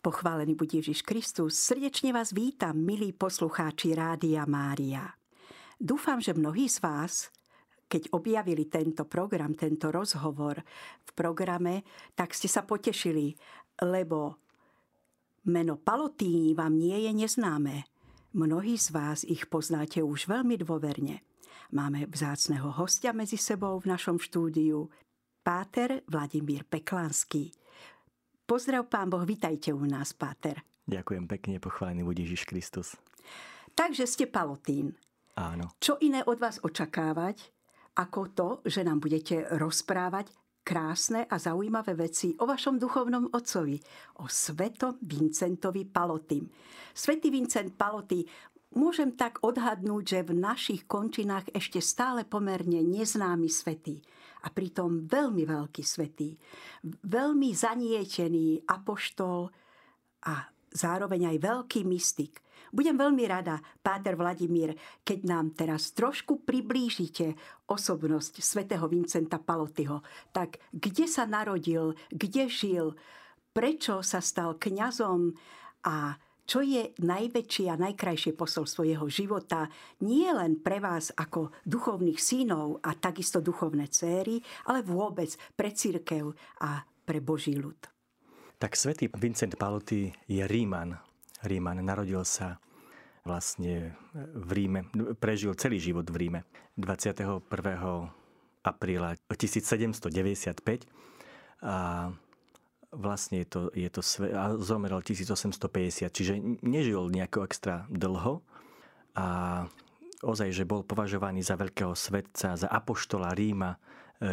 Pochválený buď Ježiš Kristus. Srdečne vás vítam, milí poslucháči Rádia Mária. Dúfam, že mnohí z vás, keď objavili tento program, tento rozhovor v programe, tak ste sa potešili, lebo meno Palotíni vám nie je neznáme. Mnohí z vás ich poznáte už veľmi dôverne. Máme vzácného hostia medzi sebou v našom štúdiu, páter Vladimír Peklanský. Pozdrav, pán Boh, vitajte u nás, Páter. Ďakujem pekne, pochválený bude Ježiš Kristus. Takže ste palotín. Áno. Čo iné od vás očakávať, ako to, že nám budete rozprávať krásne a zaujímavé veci o vašom duchovnom otcovi, o svetom Vincentovi Palotým. Svetý Vincent Paloty môžem tak odhadnúť, že v našich končinách ešte stále pomerne neznámy svetý a pritom veľmi veľký svetý, veľmi zanietený apoštol a zároveň aj veľký mystik. Budem veľmi rada, Páter Vladimír, keď nám teraz trošku priblížite osobnosť svätého Vincenta Palotyho. Tak kde sa narodil, kde žil, prečo sa stal kňazom a čo je najväčšie a najkrajšie posolstvo jeho života, nie len pre vás ako duchovných synov a takisto duchovné céry, ale vôbec pre církev a pre Boží ľud. Tak svätý Vincent Paloty je Ríman. Ríman narodil sa vlastne v Ríme, prežil celý život v Ríme 21. apríla 1795 a vlastne je to, je to sve, a zomrel 1850, čiže nežil nejako extra dlho. A ozaj, že bol považovaný za veľkého svetca, za apoštola Ríma, e,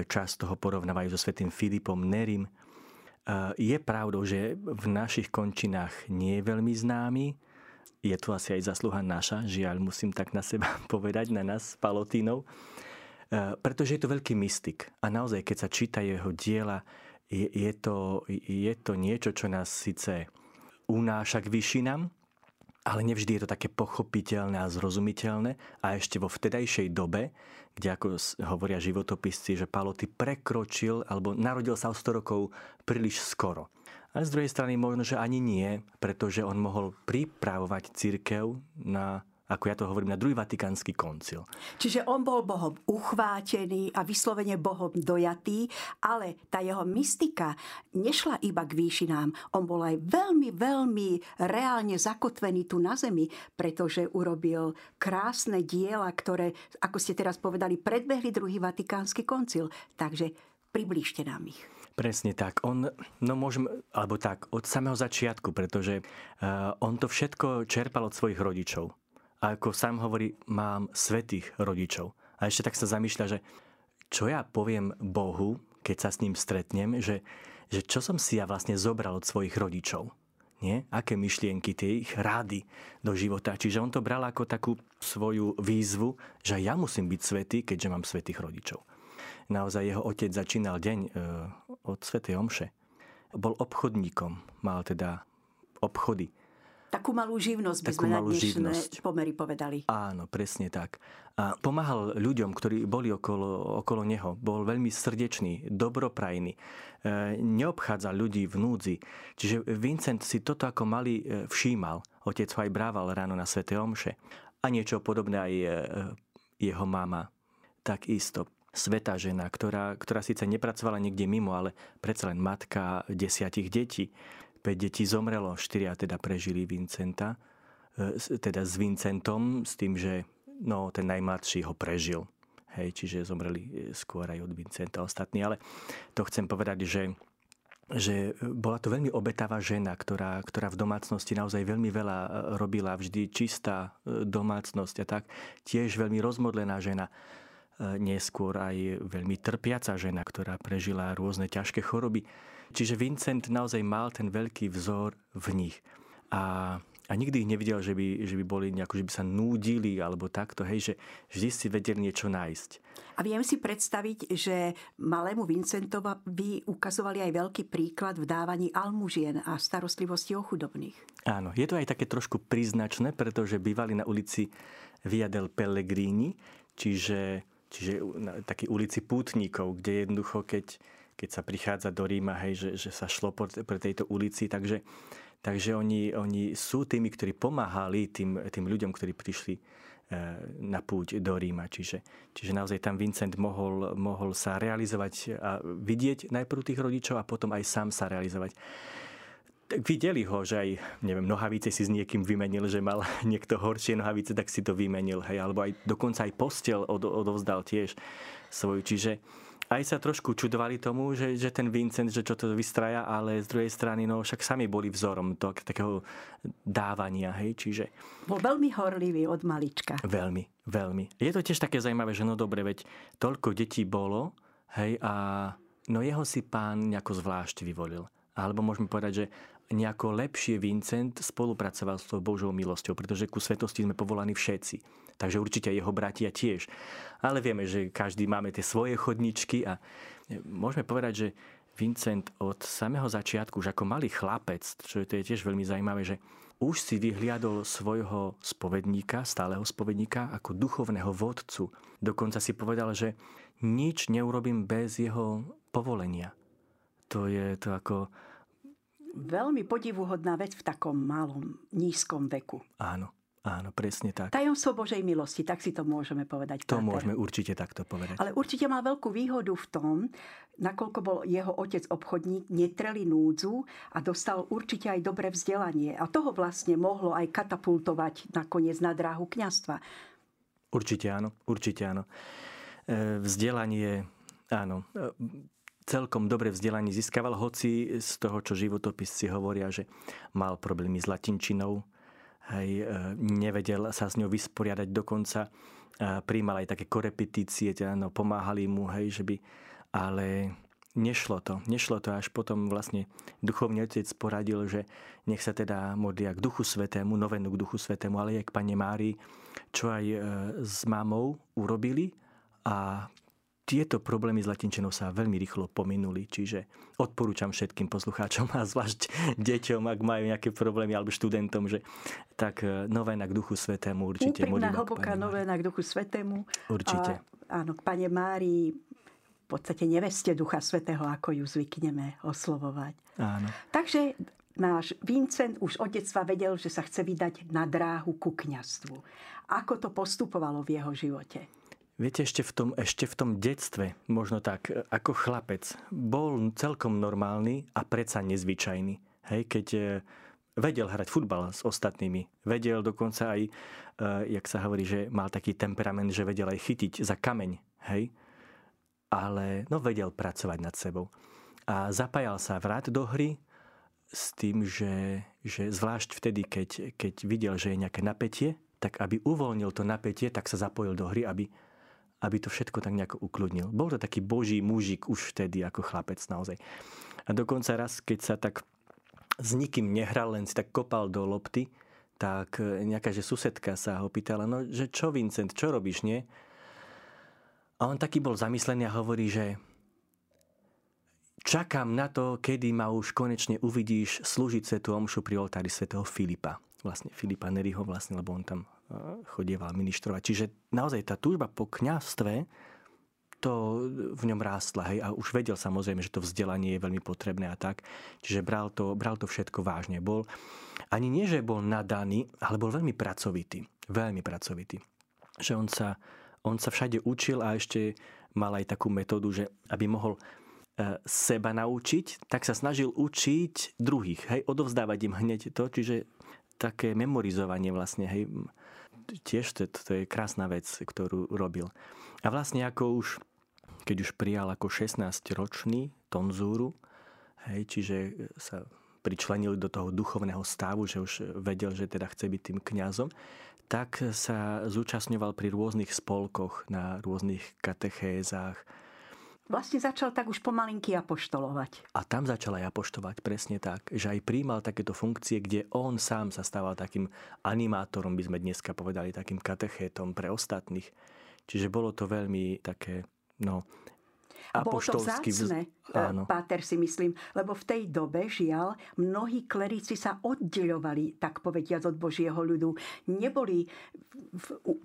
často ho porovnávajú so svetým Filipom Nerim. E, je pravdou, že v našich končinách nie je veľmi známy, je to asi aj zasluha naša, žiaľ musím tak na seba povedať, na nás, Palotínov, e, pretože je to veľký mystik a naozaj, keď sa číta jeho diela, je, je, to, je to niečo, čo nás síce unáša k vyšinám, ale nevždy je to také pochopiteľné a zrozumiteľné. A ešte vo vtedajšej dobe, kde ako hovoria životopisci, že Paloty prekročil alebo narodil sa o 100 rokov príliš skoro. Ale z druhej strany možno, že ani nie, pretože on mohol pripravovať církev na ako ja to hovorím, na druhý vatikánsky koncil. Čiže on bol Bohom uchvátený a vyslovene Bohom dojatý, ale tá jeho mystika nešla iba k výšinám. On bol aj veľmi, veľmi reálne zakotvený tu na zemi, pretože urobil krásne diela, ktoré, ako ste teraz povedali, predbehli druhý vatikánsky koncil. Takže približte nám ich. Presne tak. On, no môžem, alebo tak, od samého začiatku, pretože uh, on to všetko čerpal od svojich rodičov a ako sám hovorí, mám svetých rodičov. A ešte tak sa zamýšľa, že čo ja poviem Bohu, keď sa s ním stretnem, že, že čo som si ja vlastne zobral od svojich rodičov. Nie? Aké myšlienky, tie ich rády do života. Čiže on to bral ako takú svoju výzvu, že ja musím byť svetý, keďže mám svetých rodičov. Naozaj jeho otec začínal deň e, od svetej omše. Bol obchodníkom, mal teda obchody Takú malú živnosť by Takú sme na živnosť. pomery povedali. Áno, presne tak. A pomáhal ľuďom, ktorí boli okolo, okolo neho. Bol veľmi srdečný, dobroprajný. E, neobchádzal ľudí v núdzi. Čiže Vincent si toto ako malý e, všímal. Otec ho aj brával ráno na Svete Omše. A niečo podobné aj e, jeho mama. Takisto sveta žena, ktorá, ktorá síce nepracovala niekde mimo, ale predsa len matka desiatich detí 5 detí zomrelo, 4 teda prežili Vincenta, e, teda s Vincentom, s tým, že no, ten najmladší ho prežil. Hej, čiže zomreli e, skôr aj od Vincenta ostatní. Ale to chcem povedať, že že bola to veľmi obetavá žena, ktorá, ktorá v domácnosti naozaj veľmi veľa e, robila, vždy čistá domácnosť a tak. Tiež veľmi rozmodlená žena, neskôr aj veľmi trpiaca žena, ktorá prežila rôzne ťažké choroby. Čiže Vincent naozaj mal ten veľký vzor v nich. A, a nikdy ich nevidel, že by, že by boli nejako, že by sa núdili alebo takto, hej, že vždy si vedeli niečo nájsť. A viem si predstaviť, že malému Vincentova by ukazovali aj veľký príklad v dávaní almužien a starostlivosti o chudobných. Áno, je to aj také trošku príznačné, pretože bývali na ulici Via del Pellegrini, čiže, čiže na takej ulici pútnikov, kde jednoducho, keď keď sa prichádza do Ríma, hej, že, že sa šlo po, po tejto ulici, takže Takže oni, oni sú tými, ktorí pomáhali tým, tým ľuďom, ktorí prišli e, na púť do Ríma. Čiže, čiže naozaj tam Vincent mohol, mohol sa realizovať a vidieť najprv tých rodičov a potom aj sám sa realizovať tak videli ho, že aj, neviem, nohavice si s niekým vymenil, že mal niekto horšie nohavice, tak si to vymenil, hej, alebo aj dokonca aj postel od, odovzdal tiež svoju. Čiže aj sa trošku čudovali tomu, že, že ten Vincent, že čo to vystraja, ale z druhej strany, no však sami boli vzorom to, takého dávania, hej, čiže... Bol veľmi horlivý od malička. Veľmi, veľmi. Je to tiež také zaujímavé, že no dobre, veď toľko detí bolo, hej, a no jeho si pán nejako zvlášť vyvolil. Alebo môžeme povedať, že nejako lepšie Vincent spolupracoval s tou Božou milosťou, pretože ku svetosti sme povolaní všetci. Takže určite jeho bratia tiež. Ale vieme, že každý máme tie svoje chodničky a môžeme povedať, že Vincent od samého začiatku, už ako malý chlapec, čo je, to je tiež veľmi zaujímavé, že už si vyhliadol svojho spovedníka, stáleho spovedníka, ako duchovného vodcu. Dokonca si povedal, že nič neurobím bez jeho povolenia. To je to ako veľmi podivuhodná vec v takom malom, nízkom veku. Áno. Áno, presne tak. Tajomstvo Božej milosti, tak si to môžeme povedať. To Páter. môžeme určite takto povedať. Ale určite má veľkú výhodu v tom, nakoľko bol jeho otec obchodník, netreli núdzu a dostal určite aj dobré vzdelanie. A toho vlastne mohlo aj katapultovať nakoniec na dráhu kňastva. Určite áno, určite áno. E, vzdelanie, áno, e, celkom dobre vzdelanie získaval, hoci z toho, čo životopisci hovoria, že mal problémy s latinčinou, hej, e, nevedel sa s ňou vysporiadať dokonca, príjmal aj také korepetície, teda, no, pomáhali mu, hej, že by, ale nešlo to. Nešlo to až potom vlastne duchovný otec poradil, že nech sa teda modlia k duchu svetému, novenu k duchu svetému, ale aj k pane Márii, čo aj e, s mamou urobili a tieto problémy s latinčinou sa veľmi rýchlo pominuli, čiže odporúčam všetkým poslucháčom a zvlášť deťom, ak majú nejaké problémy, alebo študentom, že tak e, novena k Duchu Svetému určite. Úprimná, hlboká novena k Duchu Svetému. Určite. A, áno, k Pane Márii, v podstate neveste Ducha Svetého, ako ju zvykneme oslovovať. Áno. Takže náš Vincent už od detstva vedel, že sa chce vydať na dráhu ku kňastvu. Ako to postupovalo v jeho živote? Viete, ešte v, tom, ešte v tom detstve, možno tak, ako chlapec, bol celkom normálny a predsa nezvyčajný. Hej, keď e, vedel hrať futbal s ostatnými. Vedel dokonca aj, e, jak sa hovorí, že mal taký temperament, že vedel aj chytiť za kameň. Hej? Ale no, vedel pracovať nad sebou. A zapájal sa vrat do hry s tým, že, že zvlášť vtedy, keď, keď videl, že je nejaké napätie, tak aby uvoľnil to napätie, tak sa zapojil do hry, aby, aby to všetko tak nejako ukludnil. Bol to taký boží mužik už vtedy ako chlapec naozaj. A dokonca raz, keď sa tak s nikým nehral, len si tak kopal do lopty, tak e, nejaká že susedka sa ho pýtala, no že čo Vincent, čo robíš, nie? A on taký bol zamyslený a hovorí, že čakám na to, kedy ma už konečne uvidíš slúžiť svetu omšu pri oltári svätého Filipa. Vlastne Filipa Neriho, vlastne, lebo on tam chodieval ministrovať. Čiže naozaj tá túžba po kňastve to v ňom rástla, hej, a už vedel samozrejme, že to vzdelanie je veľmi potrebné a tak, čiže bral to, bral to všetko vážne. Bol, ani nie, že bol nadaný, ale bol veľmi pracovitý, veľmi pracovitý. Že on sa, on sa všade učil a ešte mal aj takú metódu, že aby mohol e, seba naučiť, tak sa snažil učiť druhých, hej, odovzdávať im hneď to, čiže také memorizovanie vlastne, hej, tiež to, to je krásna vec, ktorú robil. A vlastne ako už, keď už prijal ako 16-ročný tonzúru, hej, čiže sa pričlenil do toho duchovného stavu, že už vedel, že teda chce byť tým kňazom, tak sa zúčastňoval pri rôznych spolkoch, na rôznych katechézach, Vlastne začal tak už pomalinky apoštolovať. A tam začal aj apoštovať, presne tak, že aj príjmal takéto funkcie, kde on sám sa stával takým animátorom, by sme dneska povedali, takým katechétom pre ostatných. Čiže bolo to veľmi také, no... Bolo to vzácne, áno. Páter si myslím, lebo v tej dobe, žiaľ, mnohí klerici sa oddeľovali, tak povediať, od Božieho ľudu. Neboli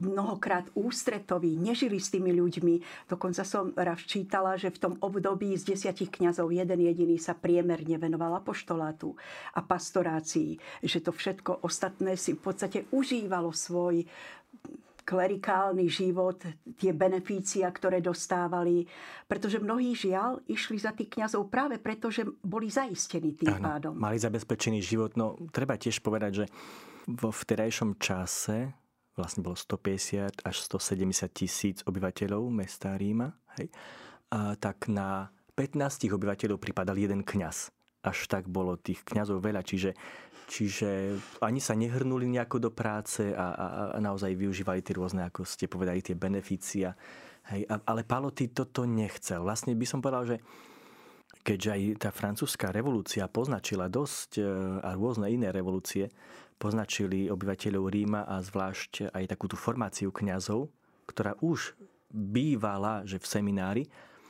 mnohokrát ústretoví, nežili s tými ľuďmi. Dokonca som raz čítala, že v tom období z desiatich kňazov jeden jediný sa priemerne venoval apoštolátu a pastorácii. Že to všetko ostatné si v podstate užívalo svoj klerikálny život, tie benefícia, ktoré dostávali. Pretože mnohí žiaľ išli za tých kňazov práve preto, že boli zaistení tým Áno, pádom. Mali zabezpečený život. No, treba tiež povedať, že vo vterajšom čase vlastne bolo 150 až 170 tisíc obyvateľov mesta Ríma, hej, a tak na 15 obyvateľov pripadal jeden kňaz. Až tak bolo tých kňazov veľa, čiže Čiže ani sa nehrnuli nejako do práce a, a, a naozaj využívali tie rôzne, ako ste povedali, tie beneficia. Hej, ale Paloty toto nechcel. Vlastne by som povedal, že keďže aj tá francúzska revolúcia poznačila dosť e, a rôzne iné revolúcie poznačili obyvateľov Ríma a zvlášť aj takú tú formáciu kňazov, ktorá už bývala, že v seminári,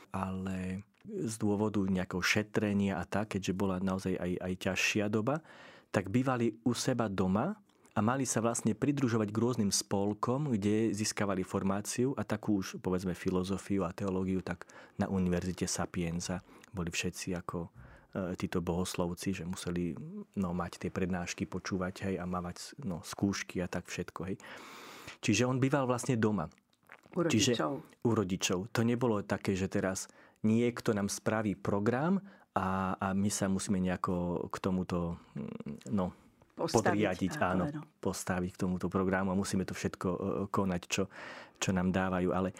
ale z dôvodu nejakého šetrenia a tak, keďže bola naozaj aj, aj ťažšia doba, tak bývali u seba doma a mali sa vlastne pridružovať k rôznym spolkom, kde získavali formáciu a takú už, povedzme, filozofiu a teológiu, tak na Univerzite Sapienza boli všetci ako e, títo bohoslovci, že museli no, mať tie prednášky, počúvať hej, a mávať no, skúšky a tak všetko. Hej. Čiže on býval vlastne doma. U rodičov. Čiže, u rodičov. To nebolo také, že teraz niekto nám spraví program a, a my sa musíme nejako k tomuto mm, no, postaviť, podriadiť, áno, áno, postaviť k tomuto programu a musíme to všetko e, konať, čo, čo nám dávajú. Ale,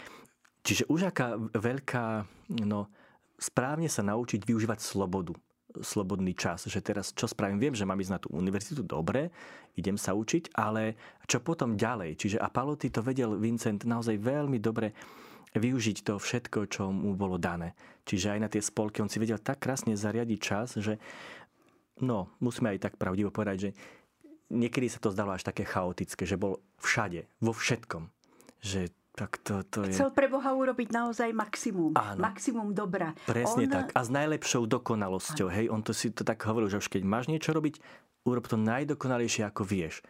čiže už aká veľká, no, správne sa naučiť využívať slobodu slobodný čas, že teraz čo spravím, viem, že mám ísť na tú univerzitu, dobre, idem sa učiť, ale čo potom ďalej? Čiže a Paloty to vedel Vincent naozaj veľmi dobre využiť to všetko, čo mu bolo dané. Čiže aj na tie spolky on si vedel tak krásne zariadiť čas, že no, musíme aj tak pravdivo povedať, že niekedy sa to zdalo až také chaotické, že bol všade, vo všetkom. Že tak to, to je... Chcel pre Boha urobiť naozaj maximum. Áno. Maximum dobra. Presne On... tak. A s najlepšou dokonalosťou. Áno. Hej, on to si to tak hovoril, že už keď máš niečo robiť, urob to najdokonalejšie, ako vieš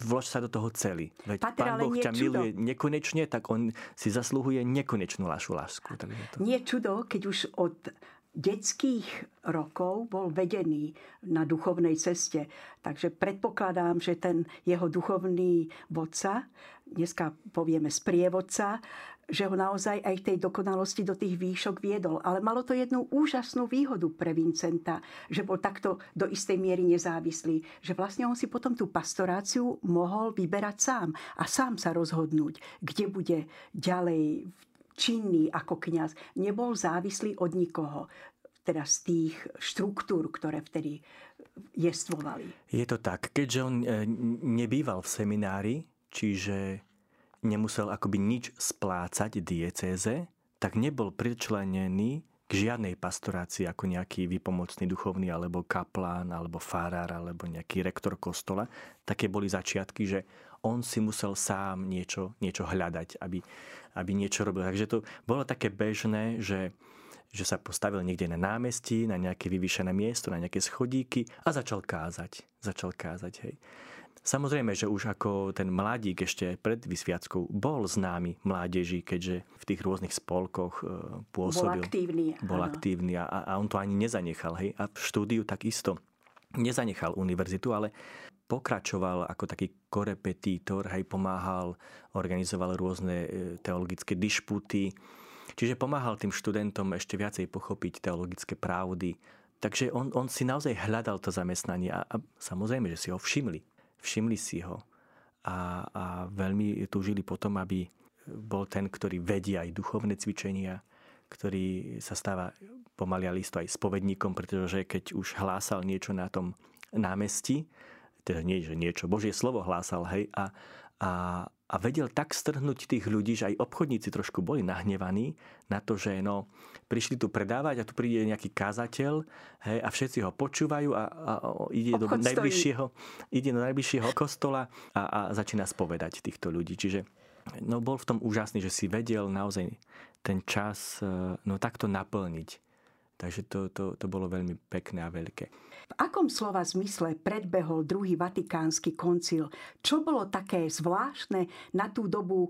vlož sa do toho celý. Veď Pater, Pán Boh ťa čudo. miluje nekonečne, tak on si zasluhuje nekonečnú našu lásku. to... Nie čudo, keď už od detských rokov bol vedený na duchovnej ceste. Takže predpokladám, že ten jeho duchovný vodca, dneska povieme sprievodca, že ho naozaj aj v tej dokonalosti do tých výšok viedol. Ale malo to jednu úžasnú výhodu pre Vincenta, že bol takto do istej miery nezávislý. Že vlastne on si potom tú pastoráciu mohol vyberať sám a sám sa rozhodnúť, kde bude ďalej činný ako kňaz. Nebol závislý od nikoho teda z tých štruktúr, ktoré vtedy jestvovali. Je to tak, keďže on e, nebýval v seminári, čiže nemusel akoby nič splácať diecéze, tak nebol pričlenený k žiadnej pastorácii ako nejaký vypomocný duchovný alebo kaplán alebo farár alebo nejaký rektor kostola. Také boli začiatky, že on si musel sám niečo, niečo hľadať, aby, aby niečo robil. Takže to bolo také bežné, že, že sa postavil niekde na námestí, na nejaké vyvýšené miesto, na nejaké schodíky a začal kázať. Začal kázať, hej. Samozrejme, že už ako ten mladík ešte pred vysviackou bol známy mládeži, keďže v tých rôznych spolkoch e, pôsobil. Bol aktívny. Bol aktívny a, a on to ani nezanechal. Hej? A v štúdiu takisto nezanechal univerzitu, ale pokračoval ako taký korepetítor, hej, pomáhal, organizoval rôzne e, teologické dišputy, čiže pomáhal tým študentom ešte viacej pochopiť teologické pravdy. Takže on, on si naozaj hľadal to zamestnanie a, a samozrejme, že si ho všimli všimli si ho a, a veľmi túžili potom, aby bol ten, ktorý vedie aj duchovné cvičenia, ktorý sa stáva pomaly a listo aj spovedníkom, pretože keď už hlásal niečo na tom námestí, teda nie, že niečo, Božie slovo hlásal, hej, a, a, a vedel tak strhnúť tých ľudí, že aj obchodníci trošku boli nahnevaní na to, že no, prišli tu predávať a tu príde nejaký kazateľ hej, a všetci ho počúvajú a, a, ide, do najbližšieho, ide do najbližšieho kostola a, a začína spovedať týchto ľudí. Čiže no bol v tom úžasný, že si vedel naozaj ten čas no takto naplniť. Takže to, to, to bolo veľmi pekné a veľké. V akom slova zmysle predbehol druhý vatikánsky koncil? Čo bolo také zvláštne na tú dobu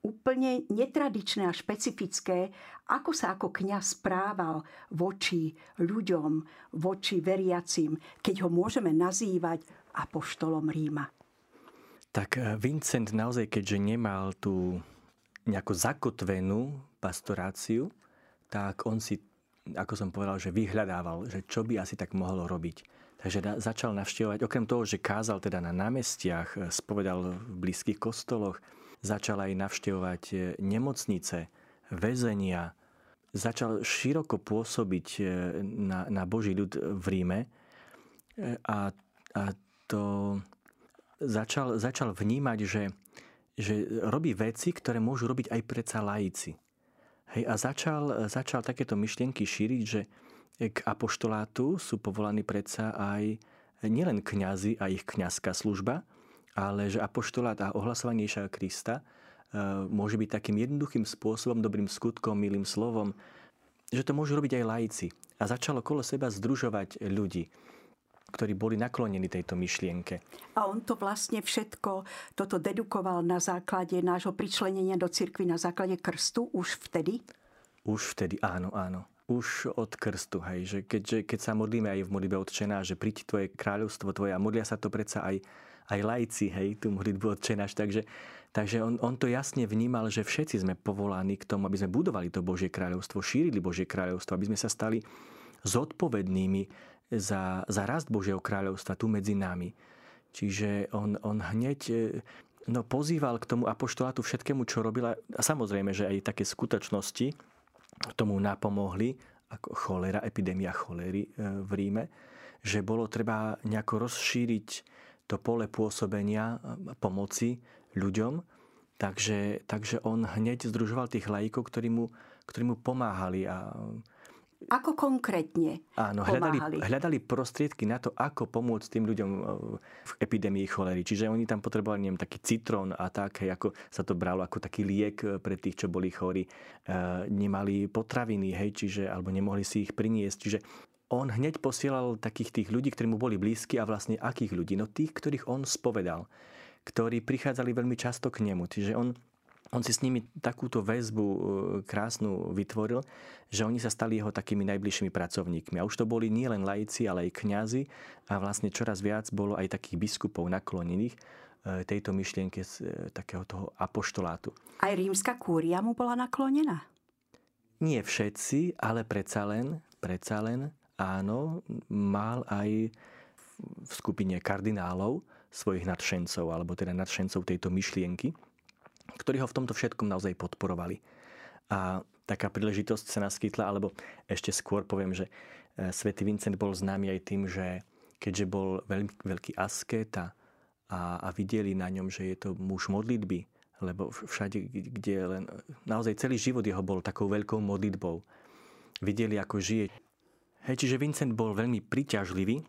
úplne netradičné a špecifické, ako sa ako kňaz správal voči ľuďom, voči veriacim, keď ho môžeme nazývať apoštolom Ríma. Tak eh, Vincent naozaj, keďže nemal tú nejakú zakotvenú pastoráciu, tak on si ako som povedal, že vyhľadával, že čo by asi tak mohol robiť. Takže začal navštevovať, okrem toho, že kázal teda na námestiach, e, spovedal v blízkych kostoloch, začal aj navštevovať e, nemocnice, väzenia, začal široko pôsobiť e, na, na Boží ľud v Ríme a, a to začal, začal vnímať, že, že robí veci, ktoré môžu robiť aj predsa laici. Hej, a začal, začal takéto myšlienky šíriť, že k apoštolátu sú povolaní predsa aj nielen kňazi a ich kňazská služba, ale že apoštolát a ohlasovanie Ježa Krista e, môže byť takým jednoduchým spôsobom, dobrým skutkom, milým slovom, že to môžu robiť aj laici. A začalo kolo seba združovať ľudí ktorí boli naklonení tejto myšlienke. A on to vlastne všetko, toto dedukoval na základe nášho pričlenenia do cirkvi, na základe krstu už vtedy? Už vtedy, áno, áno. Už od krstu, hej, že keď, že keď sa modlíme aj v modlitbe odčená, že príď tvoje kráľovstvo tvoje a modlia sa to predsa aj, aj lajci, hej, tú modlitbu odčenáš, takže, takže on, on to jasne vnímal, že všetci sme povolaní k tomu, aby sme budovali to Božie kráľovstvo, šírili Božie kráľovstvo, aby sme sa stali zodpovednými za, za rast Božieho kráľovstva tu medzi nami. Čiže on, on hneď e, no, pozýval k tomu apoštolátu všetkému, čo robila. A samozrejme, že aj také skutočnosti tomu napomohli, ako cholera, epidémia cholery e, v Ríme, že bolo treba nejako rozšíriť to pole pôsobenia pomoci ľuďom. Takže, takže on hneď združoval tých lajkov, ktorí mu, ktorí mu pomáhali a ako konkrétne Áno, hľadali, hľadali prostriedky na to, ako pomôcť tým ľuďom e, v epidémii cholery. Čiže oni tam potrebovali neviem, taký citrón a tak, ako sa to bralo ako taký liek e, pre tých, čo boli chorí. E, nemali potraviny, hej, čiže, alebo nemohli si ich priniesť. Čiže on hneď posielal takých tých ľudí, ktorí mu boli blízki a vlastne akých ľudí? No tých, ktorých on spovedal, ktorí prichádzali veľmi často k nemu. Čiže on on si s nimi takúto väzbu e, krásnu vytvoril, že oni sa stali jeho takými najbližšími pracovníkmi. A už to boli nielen laici, ale aj kňazi a vlastne čoraz viac bolo aj takých biskupov naklonených e, tejto myšlienke z e, takého toho apoštolátu. Aj rímska kúria mu bola naklonená? Nie všetci, ale predsa len, predsa len áno, mal aj v skupine kardinálov svojich nadšencov, alebo teda nadšencov tejto myšlienky ktorí ho v tomto všetkom naozaj podporovali. A taká príležitosť sa naskytla, alebo ešte skôr poviem, že e, svätý Vincent bol známy aj tým, že keďže bol veľmi veľký askéta a, a videli na ňom, že je to muž modlitby, lebo všade, kde len, naozaj celý život jeho bol takou veľkou modlitbou. Videli, ako žije. Hej, čiže Vincent bol veľmi priťažlivý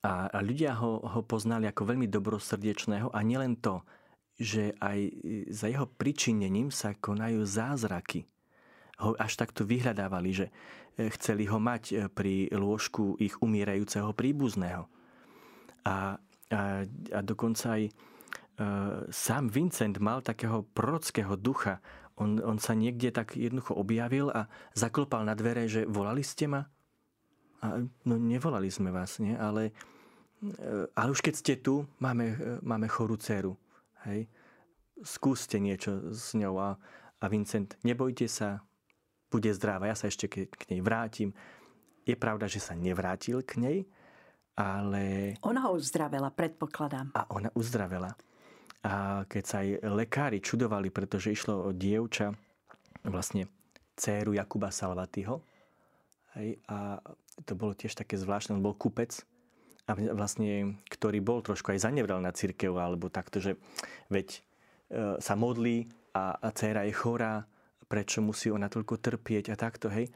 a, a ľudia ho, ho poznali ako veľmi dobrosrdečného a nielen to, že aj za jeho pričinením sa konajú zázraky. Ho až takto vyhľadávali, že e, chceli ho mať e, pri lôžku ich umierajúceho príbuzného. A, a, a dokonca aj e, sám Vincent mal takého prorockého ducha. On, on sa niekde tak jednoducho objavil a zaklopal na dvere, že volali ste ma? A, no nevolali sme vás, nie? Ale, e, ale už keď ste tu, máme, máme chorú dceru Hej. Skúste niečo s ňou a, a Vincent, nebojte sa, bude zdravá. Ja sa ešte k, k nej vrátim. Je pravda, že sa nevrátil k nej, ale... Ona ho uzdravela, predpokladám. A ona uzdravela. A keď sa aj lekári čudovali, pretože išlo o dievča, vlastne dceru Jakuba Salvatyho, hej, a to bolo tiež také zvláštne, on bol kupec, a vlastne, ktorý bol trošku aj zanevral na církev, alebo takto, že veď e, sa modlí a, a dcera je chorá, prečo musí ona toľko trpieť a takto, hej.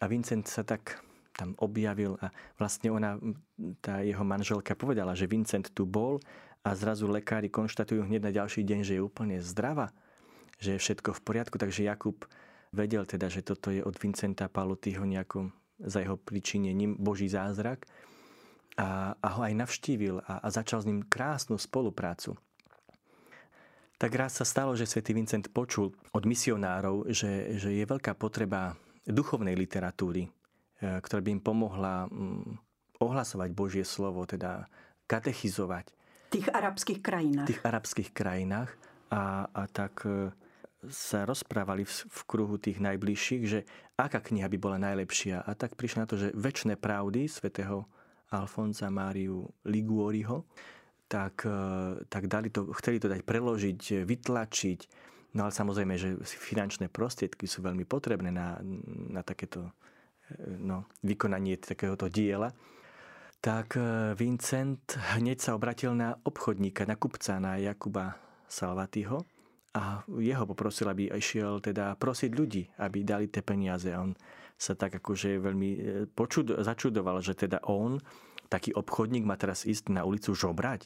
A Vincent sa tak tam objavil a vlastne ona, tá jeho manželka povedala, že Vincent tu bol a zrazu lekári konštatujú hneď na ďalší deň, že je úplne zdravá. že je všetko v poriadku. Takže Jakub vedel teda, že toto je od Vincenta Palotyho nejako za jeho pričinením Boží zázrak a, a ho aj navštívil a, a začal s ním krásnu spoluprácu. Tak raz sa stalo, že svätý Vincent počul od misionárov, že, že je veľká potreba duchovnej literatúry, e, ktorá by im pomohla mm, ohlasovať Božie slovo, teda katechizovať. V tých arabských krajinách. V tých arabských krajinách. A, a tak e, sa rozprávali v, v kruhu tých najbližších, že aká kniha by bola najlepšia. A tak prišli na to, že väčšie pravdy svätého Alfonza Máriu Liguoriho, tak, e, tak dali to, chceli to dať preložiť, vytlačiť. No ale samozrejme, že finančné prostriedky sú veľmi potrebné na, na takéto e, no, vykonanie takéhoto diela. Tak e, Vincent hneď sa obratil na obchodníka, na kupca, na Jakuba Salvatyho a jeho poprosil, aby išiel teda prosiť ľudí, aby dali tie peniaze. On sa tak akože veľmi počud, začudoval, že teda on taký obchodník má teraz ísť na ulicu žobrať.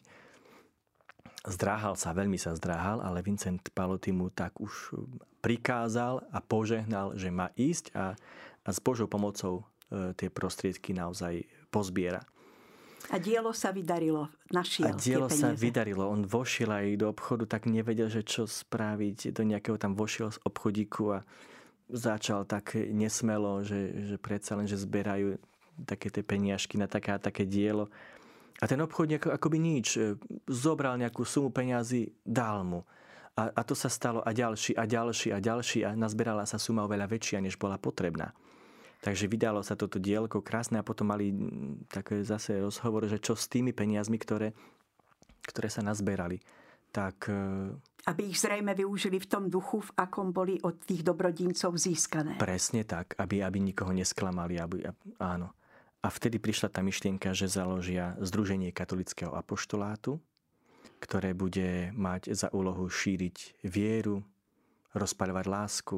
Zdráhal sa, veľmi sa zdráhal, ale Vincent Paloty mu tak už prikázal a požehnal, že má ísť a, a s Božou pomocou e, tie prostriedky naozaj pozbiera. A dielo sa vydarilo, našiel A dielo sa vydarilo. On vošiel aj do obchodu, tak nevedel, že čo spraviť. Do nejakého tam vošiel z obchodíku a začal tak nesmelo, že, že predsa len, že zberajú také tie peniažky na také a také dielo. A ten obchodník ako, akoby nič. E, zobral nejakú sumu peňazí, dal mu. A, a to sa stalo a ďalší a ďalší a ďalší a nazberala sa suma oveľa väčšia, než bola potrebná. Takže vydalo sa toto dielko krásne a potom mali také zase rozhovor, že čo s tými peniazmi, ktoré, ktoré sa nazberali. Tak e, aby ich zrejme využili v tom duchu, v akom boli od tých dobrodincov získané. Presne tak, aby, aby nikoho nesklamali. Aby, áno. A vtedy prišla tá myšlienka, že založia Združenie katolického apoštolátu, ktoré bude mať za úlohu šíriť vieru, rozpaľovať lásku,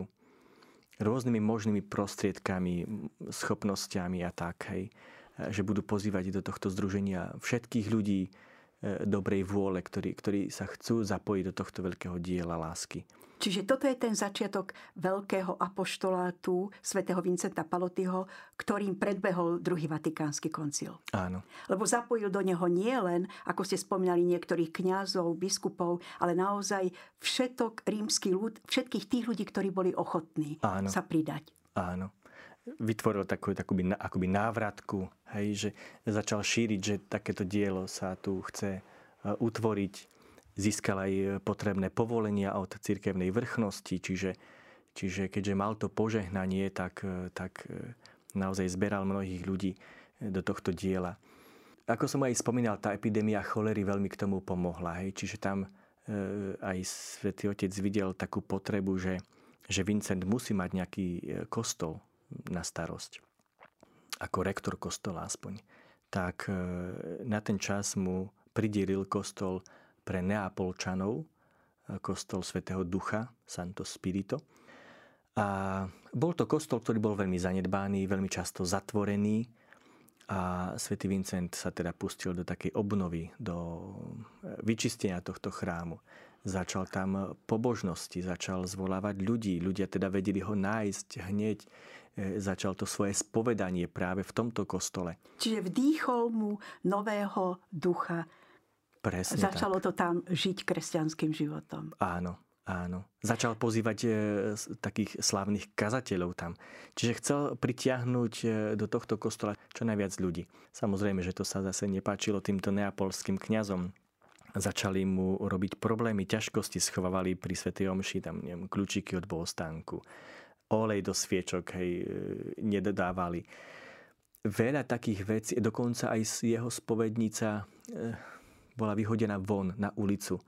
rôznymi možnými prostriedkami, schopnosťami a tak, hej, že budú pozývať do tohto združenia všetkých ľudí, dobrej vôle, ktorí, ktorí sa chcú zapojiť do tohto veľkého diela lásky. Čiže toto je ten začiatok veľkého apoštolátu svätého Vincenta Palotyho, ktorým predbehol druhý vatikánsky koncil. Áno. Lebo zapojil do neho nie len, ako ste spomínali, niektorých kňazov, biskupov, ale naozaj všetok rímsky ľud, všetkých tých ľudí, ktorí boli ochotní Áno. sa pridať. Áno vytvoril takú, takú akoby návratku, hej, že začal šíriť, že takéto dielo sa tu chce e, utvoriť, získal aj potrebné povolenia od cirkevnej vrchnosti, čiže, čiže keďže mal to požehnanie, tak, e, tak e, naozaj zberal mnohých ľudí do tohto diela. Ako som aj spomínal, tá epidémia cholery veľmi k tomu pomohla. Hej? Čiže tam aj svätý Otec videl takú potrebu, že, že Vincent musí mať nejaký kostol, na starosť, ako rektor kostola aspoň, tak e, na ten čas mu pridieril kostol pre Neapolčanov, e, kostol svätého Ducha, Santo Spirito. A bol to kostol, ktorý bol veľmi zanedbány, veľmi často zatvorený a svätý Vincent sa teda pustil do takej obnovy, do e, vyčistenia tohto chrámu. Začal tam pobožnosti, začal zvolávať ľudí. Ľudia teda vedeli ho nájsť hneď začal to svoje spovedanie práve v tomto kostole. Čiže vdýchol mu nového ducha. Presne Začalo tak. to tam žiť kresťanským životom. Áno, áno. Začal pozývať e, takých slávnych kazateľov tam. Čiže chcel pritiahnuť e, do tohto kostola čo najviac ľudí. Samozrejme, že to sa zase nepáčilo týmto neapolským kňazom. Začali mu robiť problémy, ťažkosti, schovávali pri Svetej Omši tam neviem, kľúčiky od bohostánku olej do sviečok hej, e, nedodávali. Veľa takých vecí, dokonca aj jeho spovednica e, bola vyhodená von na ulicu.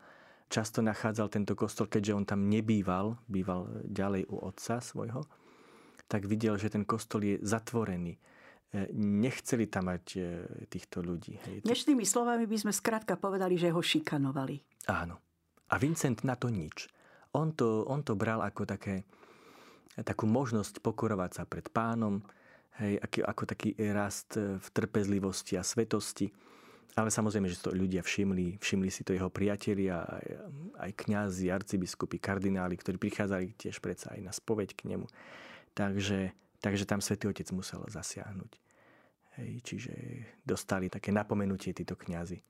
Často nachádzal tento kostol, keďže on tam nebýval, býval ďalej u otca svojho, tak videl, že ten kostol je zatvorený. E, nechceli tam mať týchto ľudí. Hej. Dnešnými slovami by sme skrátka povedali, že ho šikanovali. Áno. A Vincent na to nič. On to, on to bral ako také, takú možnosť pokorovať sa pred pánom, hej, ako, ako taký rast v trpezlivosti a svetosti. Ale samozrejme, že to ľudia všimli, všimli si to jeho priatelia, aj, aj kňazi, arcibiskupy, kardináli, ktorí prichádzali tiež predsa aj na spoveď k nemu. Takže, takže tam svätý Otec musel zasiahnuť. Hej, čiže dostali také napomenutie títo kňazi.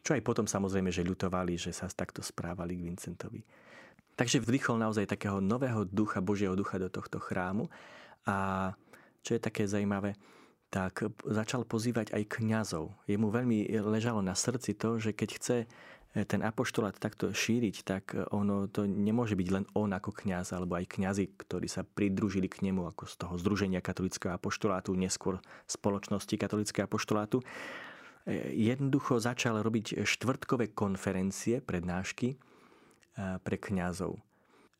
Čo aj potom samozrejme, že ľutovali, že sa takto správali k Vincentovi. Takže vdychol naozaj takého nového ducha, Božieho ducha do tohto chrámu. A čo je také zaujímavé, tak začal pozývať aj kňazov. Jemu veľmi ležalo na srdci to, že keď chce eh, ten apoštolát takto šíriť, tak ono to nemôže byť len on ako kňaz, alebo aj kňazi, ktorí sa pridružili k nemu ako z toho Združenia katolického apoštolátu, neskôr spoločnosti katolického apoštolátu. Eh, jednoducho začal robiť štvrtkové konferencie, prednášky eh, pre kňazov.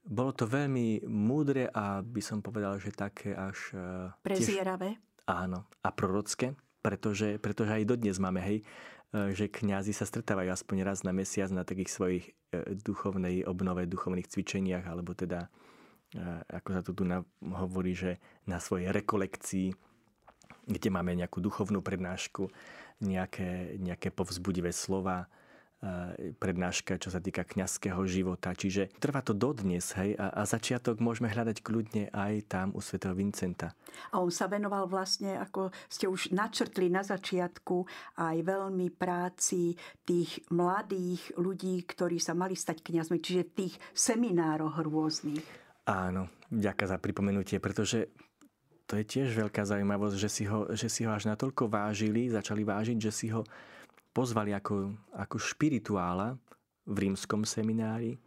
Bolo to veľmi múdre a by som povedal, že také až... Prezieravé. Tiež Áno, a prorocké, pretože, pretože aj dodnes máme, hej, e, že kňazi sa stretávajú aspoň raz na mesiac na takých svojich e, duchovnej obnove, duchovných cvičeniach, alebo teda, e, ako sa tu tu hovorí, že na svojej rekolekcii, kde máme nejakú duchovnú prednášku, nejaké, nejaké povzbudivé slova, prednáška, čo sa týka kňazského života. Čiže trvá to dodnes, hej, a, a začiatok môžeme hľadať kľudne aj tam u svätého Vincenta. A on sa venoval vlastne, ako ste už načrtli na začiatku, aj veľmi práci tých mladých ľudí, ktorí sa mali stať kňazmi, čiže v tých seminároch rôznych. Áno, ďaká za pripomenutie, pretože to je tiež veľká zaujímavosť, že si ho, že si ho až natoľko vážili, začali vážiť, že si ho pozvali ako, ako špirituála v rímskom seminári,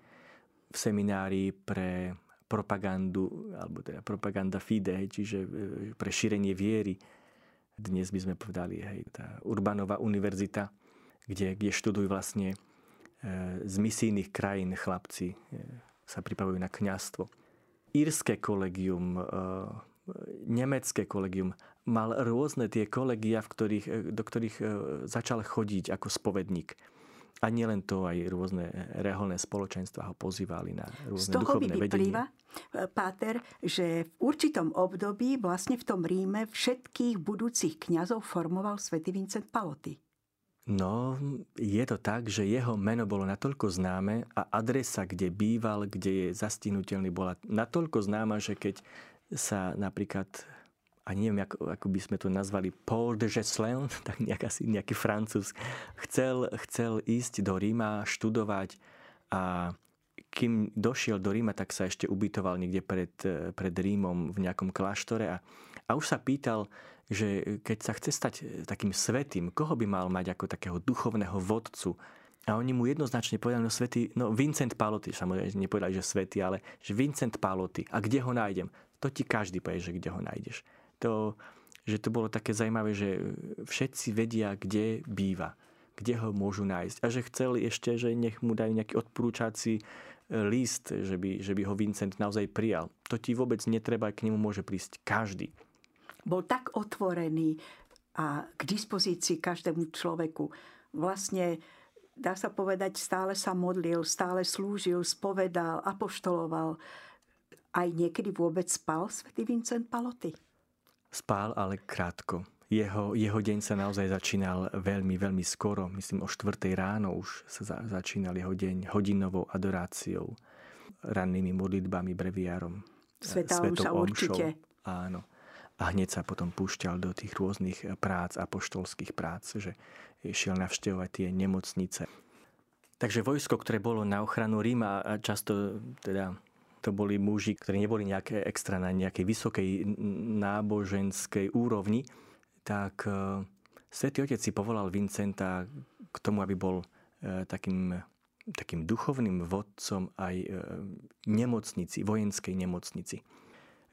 v seminári pre propagandu, alebo teda propaganda fide, čiže e, pre šírenie viery. Dnes by sme povedali, hej, tá Urbanová univerzita, kde, kde študujú vlastne e, z misijných krajín chlapci, e, sa pripravujú na kňastvo. Írske kolegium, nemecké kolegium mal rôzne tie kolegia, v ktorých, e, do ktorých e, začal chodiť ako spovedník. A nielen to, aj rôzne reholné spoločenstva ho pozývali na rôzne Z toho duchovné by vyplýva, vedenie. Páter, že v určitom období vlastne v tom Ríme všetkých budúcich kňazov formoval svätý Vincent Paloty. No, je to tak, že jeho meno bolo natoľko známe a adresa, kde býval, kde je zastihnutelný, bola natoľko známa, že keď sa napríklad a neviem, ako, ako by sme to nazvali, Paul de Gesselin, tak nejak asi nejaký francúz, chcel, chcel ísť do Ríma študovať a kým došiel do Ríma, tak sa ešte ubytoval niekde pred, pred Rímom v nejakom kláštore a, a už sa pýtal, že keď sa chce stať takým svetým, koho by mal mať ako takého duchovného vodcu, a oni mu jednoznačne povedali, no svetý, no Vincent Paloty, samozrejme nepovedali, že svetý, ale že Vincent Paloty. A kde ho nájdem? To ti každý povie, že kde ho nájdeš to, že to bolo také zaujímavé, že všetci vedia, kde býva, kde ho môžu nájsť. A že chceli ešte, že nech mu dajú nejaký odporúčací e, list, že by, že by ho Vincent naozaj prijal. To ti vôbec netreba, k nemu môže prísť každý. Bol tak otvorený a k dispozícii každému človeku. Vlastne dá sa povedať, stále sa modlil, stále slúžil, spovedal, apoštoloval. Aj niekedy vôbec spal svätý Vincent Paloty? Spál ale krátko. Jeho, jeho deň sa naozaj začínal veľmi, veľmi skoro. Myslím, o 4. ráno už sa za, začínal jeho deň hodinovou adoráciou, rannými modlitbami, breviárom. Sveta Svetou určite. Áno. A hneď sa potom púšťal do tých rôznych prác, apoštolských prác, že išiel navštevovať tie nemocnice. Takže vojsko, ktoré bolo na ochranu Ríma a často teda to boli muži, ktorí neboli nejaké extra na nejakej vysokej náboženskej úrovni, tak e, Svetý Otec si povolal Vincenta k tomu, aby bol e, takým, takým duchovným vodcom aj e, nemocnici, vojenskej nemocnici,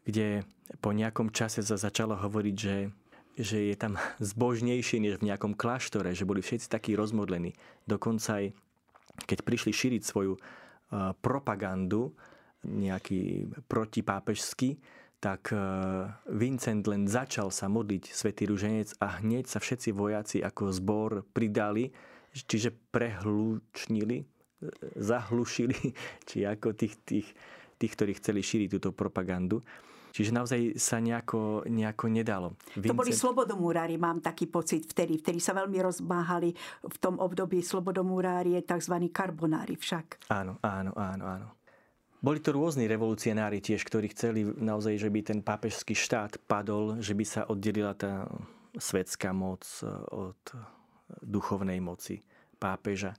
kde po nejakom čase sa začalo hovoriť, že že je tam zbožnejšie než v nejakom kláštore, že boli všetci takí rozmodlení. Dokonca aj keď prišli šíriť svoju propagandu, nejaký protipápežský, tak e, Vincent len začal sa modliť Svetý Ruženec a hneď sa všetci vojaci ako zbor pridali, čiže prehlučnili, e, zahlušili, či ako tých, tých, tých, ktorí chceli šíriť túto propagandu. Čiže naozaj sa nejako, nejako nedalo. Vincent... To boli slobodomúrári, mám taký pocit vtedy, vtedy sa veľmi rozmáhali v tom období slobodomúrári, tzv. karbonári však. Áno, áno, áno, áno. Boli to rôzni revolucionári tiež, ktorí chceli naozaj, že by ten pápežský štát padol, že by sa oddelila tá svetská moc e, od duchovnej moci pápeža.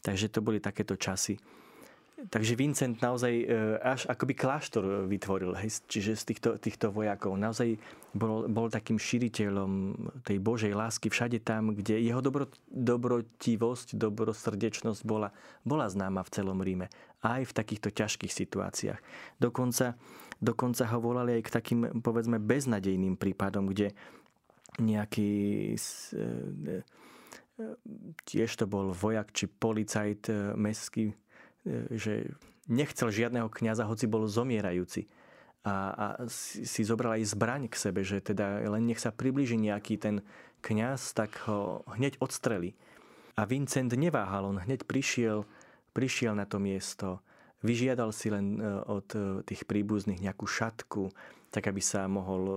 Takže to boli takéto časy. Takže Vincent naozaj e, až akoby kláštor vytvoril, hej, čiže z týchto, týchto vojakov. Naozaj bol, bol takým širiteľom tej Božej lásky všade tam, kde jeho dobro, dobrotivosť, dobrosrdečnosť bola, bola známa v celom Ríme. Aj v takýchto ťažkých situáciách. Dokonca, dokonca ho volali aj k takým, povedzme, beznadejným prípadom, kde nejaký e, e, tiež to bol vojak či policajt mestský, že nechcel žiadneho kňaza, hoci bol zomierajúci. A, a si, zobral aj zbraň k sebe, že teda len nech sa približí nejaký ten kňaz, tak ho hneď odstreli. A Vincent neváhal, on hneď prišiel, prišiel na to miesto, vyžiadal si len e, od e, tých príbuzných nejakú šatku, tak aby sa mohol e,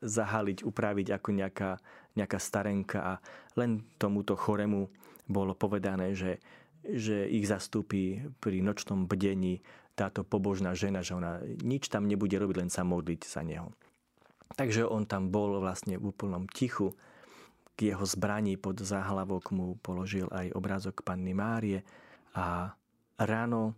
zahaliť, upraviť ako nejaká, nejaká starenka a len tomuto choremu bolo povedané, že že ich zastúpi pri nočnom bdení táto pobožná žena, že ona nič tam nebude robiť, len sa modliť za neho. Takže on tam bol vlastne v úplnom tichu. K jeho zbraní pod záhlavok mu položil aj obrázok Panny Márie a ráno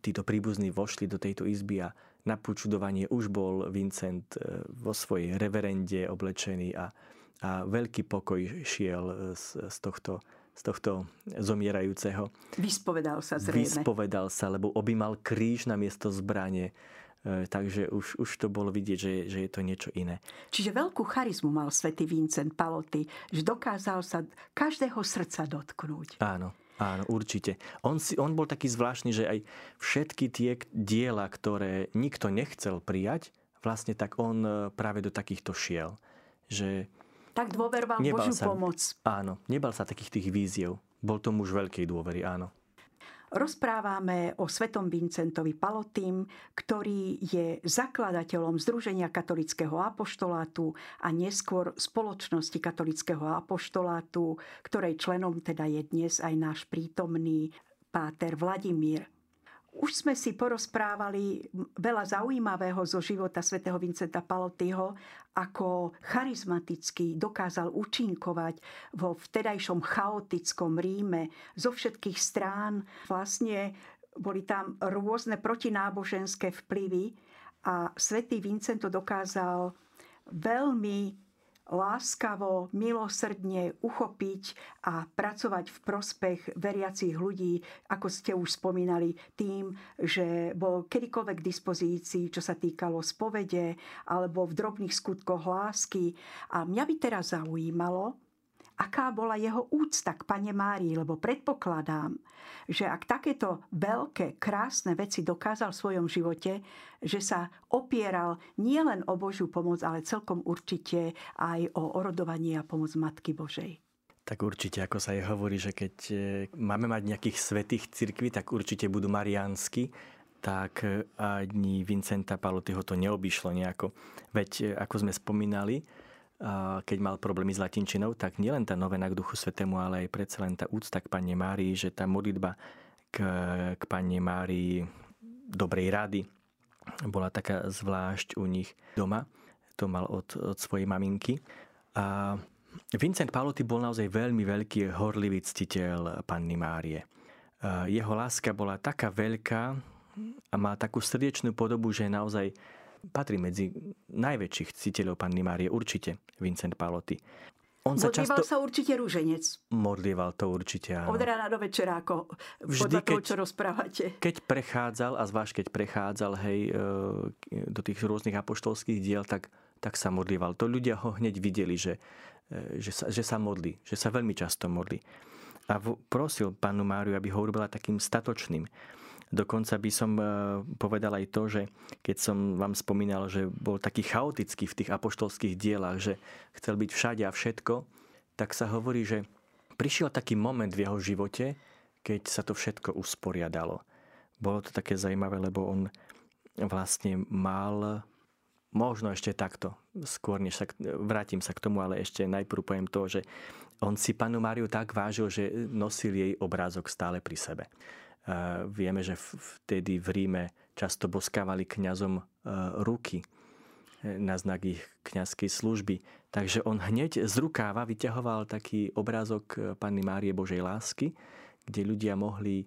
títo príbuzní vošli do tejto izby a na počudovanie už bol Vincent e, vo svojej reverende oblečený a, a veľký pokoj šiel z, z tohto z tohto zomierajúceho. Vyspovedal sa zrejme. Vyspovedal sa, lebo objímal kríž na miesto zbranie. E, takže už, už to bolo vidieť, že, že je to niečo iné. Čiže veľkú charizmu mal svätý Vincent Paloty, že dokázal sa každého srdca dotknúť. Áno, áno, určite. On, si, on bol taký zvláštny, že aj všetky tie diela, ktoré nikto nechcel prijať, vlastne tak on e, práve do takýchto šiel. Že tak dôveroval Božiu sa, pomoc. Áno, nebal sa takých tých víziev. Bol to muž veľkej dôvery, áno. Rozprávame o svetom Vincentovi Palotým, ktorý je zakladateľom Združenia katolického apoštolátu a neskôr spoločnosti katolického apoštolátu, ktorej členom teda je dnes aj náš prítomný páter Vladimír. Už sme si porozprávali veľa zaujímavého zo života svätého Vincenta Palotyho, ako charizmaticky dokázal účinkovať vo vtedajšom chaotickom Ríme zo všetkých strán. Vlastne boli tam rôzne protináboženské vplyvy a svätý Vincent to dokázal veľmi láskavo, milosrdne uchopiť a pracovať v prospech veriacich ľudí, ako ste už spomínali, tým, že bol kedykoľvek k dispozícii, čo sa týkalo spovede alebo v drobných skutkoch lásky. A mňa by teraz zaujímalo, aká bola jeho úcta k Pane Márii, lebo predpokladám, že ak takéto veľké, krásne veci dokázal v svojom živote, že sa opieral nielen o Božiu pomoc, ale celkom určite aj o orodovanie a pomoc Matky Božej. Tak určite, ako sa je hovorí, že keď e, máme mať nejakých svetých cirkví, tak určite budú mariánsky, tak e, ani Vincenta Palotyho to neobyšlo nejako. Veď, e, ako sme spomínali, keď mal problémy s latinčinou, tak nielen tá novena k Duchu Svetému, ale aj predsa len tá úcta k Pane Márii, že tá modlitba k, k Pane Márii dobrej rady bola taká zvlášť u nich doma. To mal od, od svojej maminky. A Vincent Paloty bol naozaj veľmi veľký horlivý ctiteľ Panny Márie. Jeho láska bola taká veľká a má takú srdečnú podobu, že naozaj patrí medzi najväčších citeľov Panny Márie, určite Vincent Paloty. On sa často... sa určite rúženec. Modlieval to určite, áno. Od rána do večera, ako Vždy, podľa toho, čo rozprávate. Keď prechádzal, a zvlášť keď prechádzal hej, e, do tých rôznych apoštolských diel, tak, tak sa modlieval. To ľudia ho hneď videli, že, e, že, sa, že sa modlí, že sa veľmi často modlí. A prosil panu Máriu, aby ho urobila takým statočným. Dokonca by som e, povedal aj to, že keď som vám spomínal, že bol taký chaotický v tých apoštolských dielach, že chcel byť všade a všetko, tak sa hovorí, že prišiel taký moment v jeho živote, keď sa to všetko usporiadalo. Bolo to také zaujímavé, lebo on vlastne mal možno ešte takto, skôr než sa, vrátim sa k tomu, ale ešte najprv poviem to, že on si panu Máriu tak vážil, že nosil jej obrázok stále pri sebe. Vieme, že vtedy v Ríme často boskávali kňazom ruky e, na znak ich kňazskej služby. Takže on hneď z rukáva vyťahoval taký obrázok e, Panny Márie Božej lásky, kde ľudia mohli e,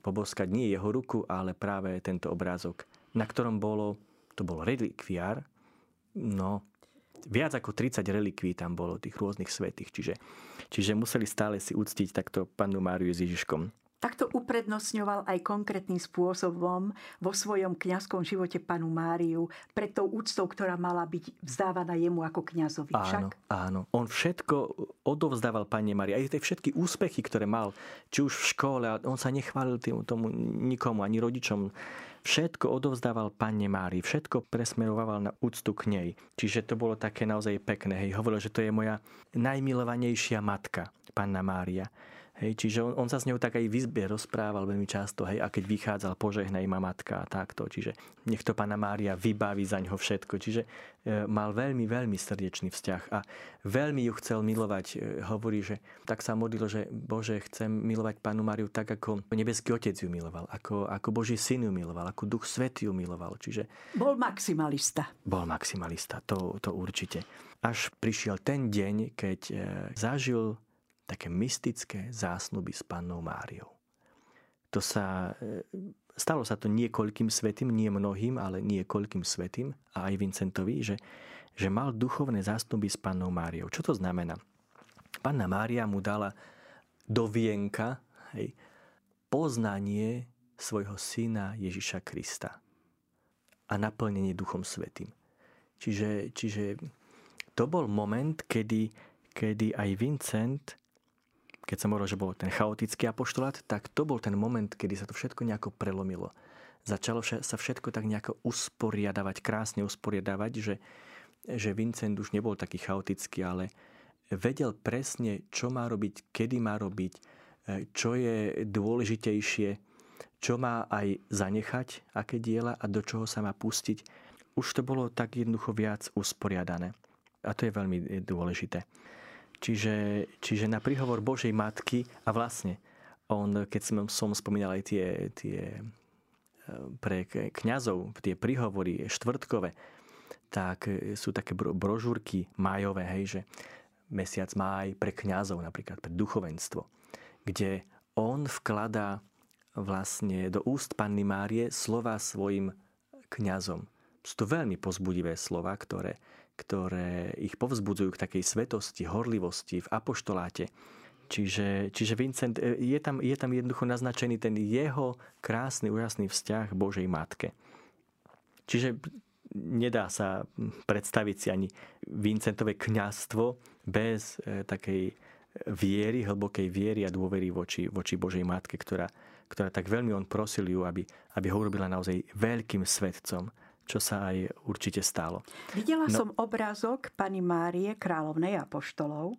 poboskať nie jeho ruku, ale práve tento obrázok, na ktorom bolo, to bol relikviár, no viac ako 30 relikví tam bolo, tých rôznych svetých. Čiže, čiže museli stále si uctiť takto pannu Máriu s Ježiškom. Takto uprednostňoval aj konkrétnym spôsobom vo svojom kňazskom živote panu Máriu pred tou úctou, ktorá mala byť vzdávaná jemu ako kňazovi. Áno, áno. On všetko odovzdával pani Márii. Aj tie všetky úspechy, ktoré mal, či už v škole, on sa nechválil tomu nikomu, ani rodičom. Všetko odovzdával Panne Mári, všetko presmeroval na úctu k nej. Čiže to bolo také naozaj pekné. Hej, hovoril, že to je moja najmilovanejšia matka, Panna Mária. Hej, čiže on, on sa s ňou tak aj v izbe rozprával veľmi často, hej, a keď vychádzal, požehnaj ma matka a takto. Čiže nech to pána Mária vybaví za ňo všetko. Čiže e, mal veľmi, veľmi srdečný vzťah a veľmi ju chcel milovať. E, hovorí, že tak sa modlil, že Bože, chcem milovať pánu Máriu tak, ako nebeský otec ju miloval, ako, ako Boží syn ju miloval, ako duch svetý ju miloval. Čiže... Bol maximalista. Bol maximalista, to, to určite. Až prišiel ten deň, keď e, zažil také mystické zásnuby s pannou Máriou. To sa, e, stalo sa to niekoľkým svetým, nie mnohým, ale niekoľkým svetým a aj Vincentovi, že, že mal duchovné zásnuby s pannou Máriou. Čo to znamená? Panna Mária mu dala do vienka hej, poznanie svojho syna Ježiša Krista a naplnenie Duchom Svetým. Čiže, čiže to bol moment, kedy, kedy aj Vincent keď som hovoril, že bol ten chaotický apoštolát, tak to bol ten moment, kedy sa to všetko nejako prelomilo. Začalo sa všetko tak nejako usporiadavať, krásne usporiadavať, že, že Vincent už nebol taký chaotický, ale vedel presne, čo má robiť, kedy má robiť, e, čo je dôležitejšie, čo má aj zanechať, aké diela a do čoho sa má pustiť. Už to bolo tak jednoducho viac usporiadané. A to je veľmi dôležité. Čiže, čiže na príhovor Božej Matky a vlastne on, keď som, som spomínal aj tie, tie e, pre kňazov, tie príhovory štvrtkové, tak sú také brožúrky májové, hej, že mesiac máj pre kňazov, napríklad pre duchovenstvo, kde on vkladá vlastne do úst Panny Márie slova svojim kňazom. Sú to veľmi pozbudivé slova, ktoré, ktoré ich povzbudzujú k takej svetosti, horlivosti v apoštoláte. Čiže, čiže Vincent, e, je tam, je tam jednoducho naznačený ten jeho krásny, úžasný vzťah Božej Matke. Čiže nedá sa predstaviť si ani Vincentové kňazstvo bez e, takej viery, hlbokej viery a dôvery voči, voči Božej Matke, ktorá, ktorá tak veľmi on prosil ju, aby, aby ho urobila naozaj veľkým svetcom čo sa aj určite stalo. Videla no, som obrázok pani Márie, kráľovnej apoštolov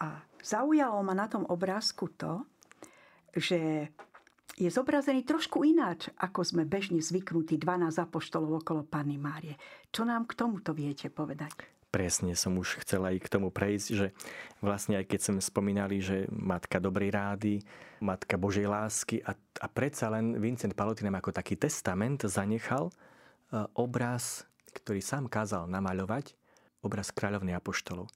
a zaujalo ma na tom obrázku to, že je zobrazený trošku ináč, ako sme bežne zvyknutí 12 apoštolov okolo Panny Márie. Čo nám k tomuto viete povedať? Presne som už chcela aj k tomu prejsť, že vlastne aj keď sme spomínali, že matka dobrej rády, matka Božej lásky a, a predsa len Vincent Palotin ako taký testament zanechal, obraz, ktorý sám kázal namaľovať, obraz kráľovnej apoštolov.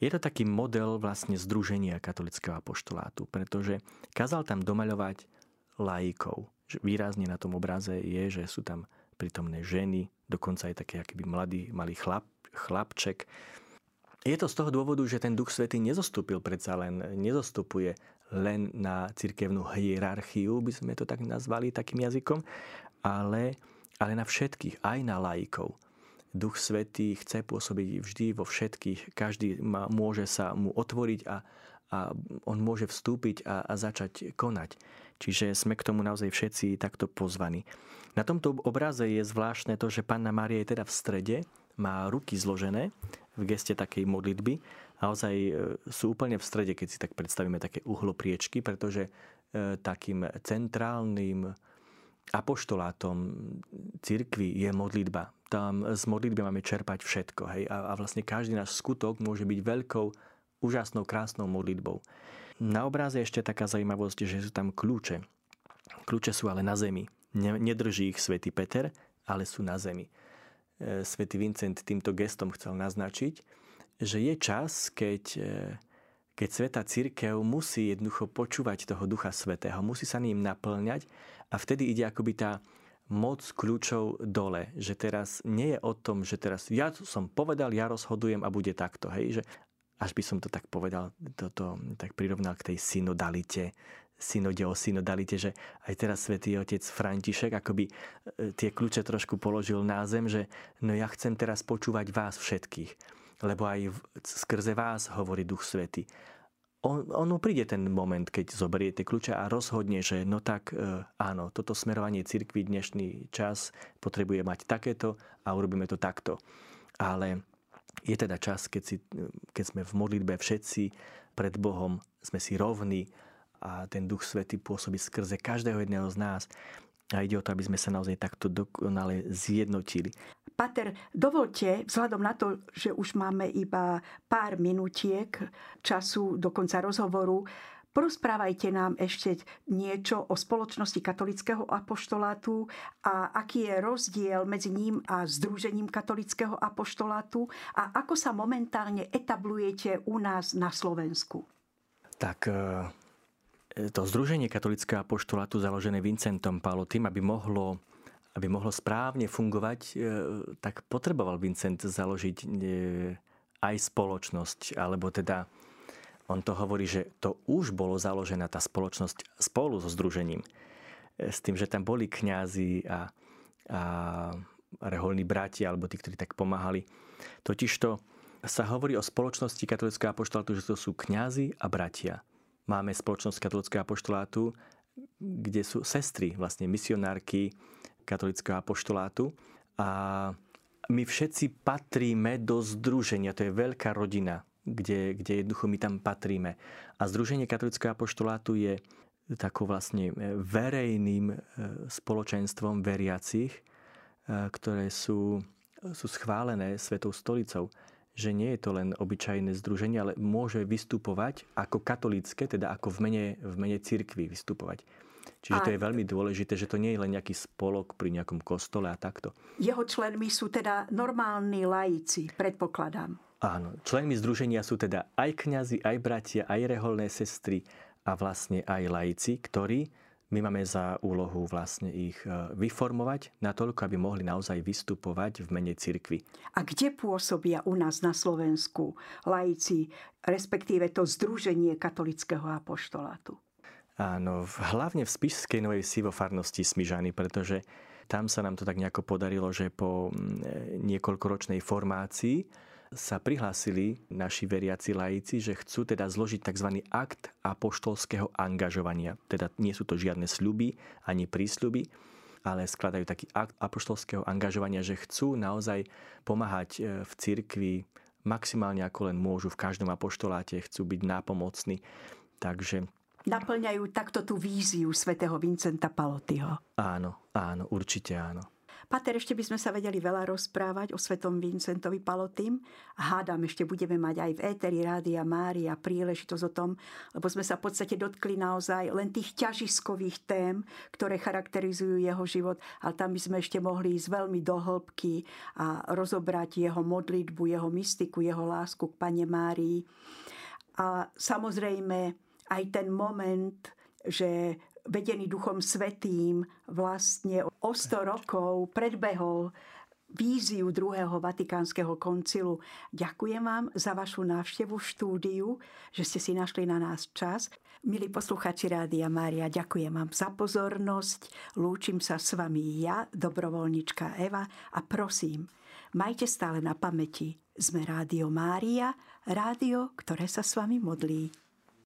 Je to taký model vlastne združenia katolického apoštolátu, pretože kázal tam domaľovať laikov. Výrazne na tom obraze je, že sú tam prítomné ženy, dokonca aj také akýby mladý, malý chlap, chlapček. Je to z toho dôvodu, že ten Duch Svetý nezostúpil predsa len, nezostupuje len na cirkevnú hierarchiu, by sme to tak nazvali takým jazykom, ale ale na všetkých, aj na laikov. Duch Svetý chce pôsobiť vždy vo všetkých, každý má, môže sa mu otvoriť a, a on môže vstúpiť a, a začať konať. Čiže sme k tomu naozaj všetci takto pozvaní. Na tomto obraze je zvláštne to, že Panna Mária je teda v strede, má ruky zložené v geste takej modlitby. Naozaj e, sú úplne v strede, keď si tak predstavíme také uhlopriečky, pretože e, takým centrálnym apoštolátom cirkvi je modlitba. tam z modlitby máme čerpať všetko. Hej? A, a vlastne každý náš skutok môže byť veľkou, úžasnou, krásnou modlitbou. Na obraze ešte taká zaujímavosť, že sú tam kľúče. Kľúče sú ale na zemi. Nedrží ich svätý Peter, ale sú na zemi. E, svätý Vincent týmto gestom chcel naznačiť, že je čas, keď, e, keď Sveta Církev musí jednoducho počúvať toho Ducha Svetého, musí sa ním naplňať a vtedy ide akoby tá moc kľúčov dole. Že teraz nie je o tom, že teraz ja som povedal, ja rozhodujem a bude takto. Hej? Že až by som to tak povedal, toto tak prirovnal k tej synodalite, synode o synodalite, že aj teraz svätý otec František akoby e, tie kľúče trošku položil na zem, že no ja chcem teraz počúvať vás všetkých, lebo aj skrze vás hovorí Duch Svetý. On, ono príde ten moment, keď zoberie tie kľúče a rozhodne, že no tak e, áno, toto smerovanie cirkvi dnešný čas potrebuje mať takéto a urobíme to takto. Ale je teda čas, keď, si, keď sme v modlitbe všetci pred Bohom, sme si rovní a ten Duch Svetý pôsobí skrze každého jedného z nás. A ide o to, aby sme sa naozaj takto dokonale zjednotili. Pater, dovolte, vzhľadom na to, že už máme iba pár minutiek času do konca rozhovoru, Porozprávajte nám ešte niečo o spoločnosti katolického apoštolátu a aký je rozdiel medzi ním a Združením katolického apoštolátu a ako sa momentálne etablujete u nás na Slovensku. Tak e, to Združenie katolického apoštolátu založené Vincentom Palotým, aby mohlo aby mohlo správne fungovať, e, tak potreboval Vincent založiť e, aj spoločnosť, alebo teda on to hovorí, že to už bolo založená tá spoločnosť spolu so združením. E, s tým, že tam boli kňazi a, a reholní bratia, alebo tí, ktorí tak pomáhali. Totižto sa hovorí o spoločnosti katolického apoštolátu, že to sú kňazi a bratia. Máme spoločnosť katolického apoštolátu, kde sú sestry, vlastne misionárky katolického apoštolátu a my všetci patríme do združenia, to je veľká rodina kde, kde jednoducho my tam patríme. A Združenie katolického apoštolátu je takou vlastne e, verejným e, spoločenstvom veriacich, e, ktoré sú, sú schválené Svetou stolicou že nie je to len obyčajné združenie, ale môže vystupovať ako katolícke, teda ako v mene, v mene cirkvi vystupovať. Čiže a... to je veľmi dôležité, že to nie je len nejaký spolok pri nejakom kostole a takto. Jeho členmi sú teda normálni laici, predpokladám. Áno, členmi združenia sú teda aj kňazi, aj bratia, aj reholné sestry a vlastne aj laici, ktorí my máme za úlohu vlastne ich e, vyformovať natoľko, aby mohli naozaj vystupovať v mene cirkvi. A kde pôsobia u nás na Slovensku laici, respektíve to Združenie katolického apoštolátu? Áno, hlavne v Spišskej Novej Sivofarnosti Smižany, pretože tam sa nám to tak nejako podarilo, že po e, niekoľkoročnej formácii sa prihlásili naši veriaci laici, že chcú teda zložiť tzv. akt apoštolského angažovania. Teda nie sú to žiadne sľuby ani prísľuby, ale skladajú taký akt apoštolského angažovania, že chcú naozaj pomáhať e, v cirkvi maximálne ako len môžu v každom apoštoláte, chcú byť nápomocní. Takže Naplňajú takto tú víziu svätého Vincenta Palotyho. Áno, áno, určite áno. Pater, ešte by sme sa vedeli veľa rozprávať o svetom Vincentovi Palotým. Hádam, ešte budeme mať aj v Éteri Rádia Mária príležitosť o tom, lebo sme sa v podstate dotkli naozaj len tých ťažiskových tém, ktoré charakterizujú jeho život, ale tam by sme ešte mohli ísť veľmi do hĺbky a rozobrať jeho modlitbu, jeho mystiku, jeho lásku k Pane Márii. A samozrejme aj ten moment, že vedený Duchom Svetým vlastne o 100 rokov predbehol víziu druhého Vatikánskeho koncilu. Ďakujem vám za vašu návštevu v štúdiu, že ste si našli na nás čas. Milí posluchači Rádia Mária, ďakujem vám za pozornosť. Lúčim sa s vami ja, dobrovoľnička Eva a prosím, majte stále na pamäti, sme Rádio Mária, rádio, ktoré sa s vami modlí.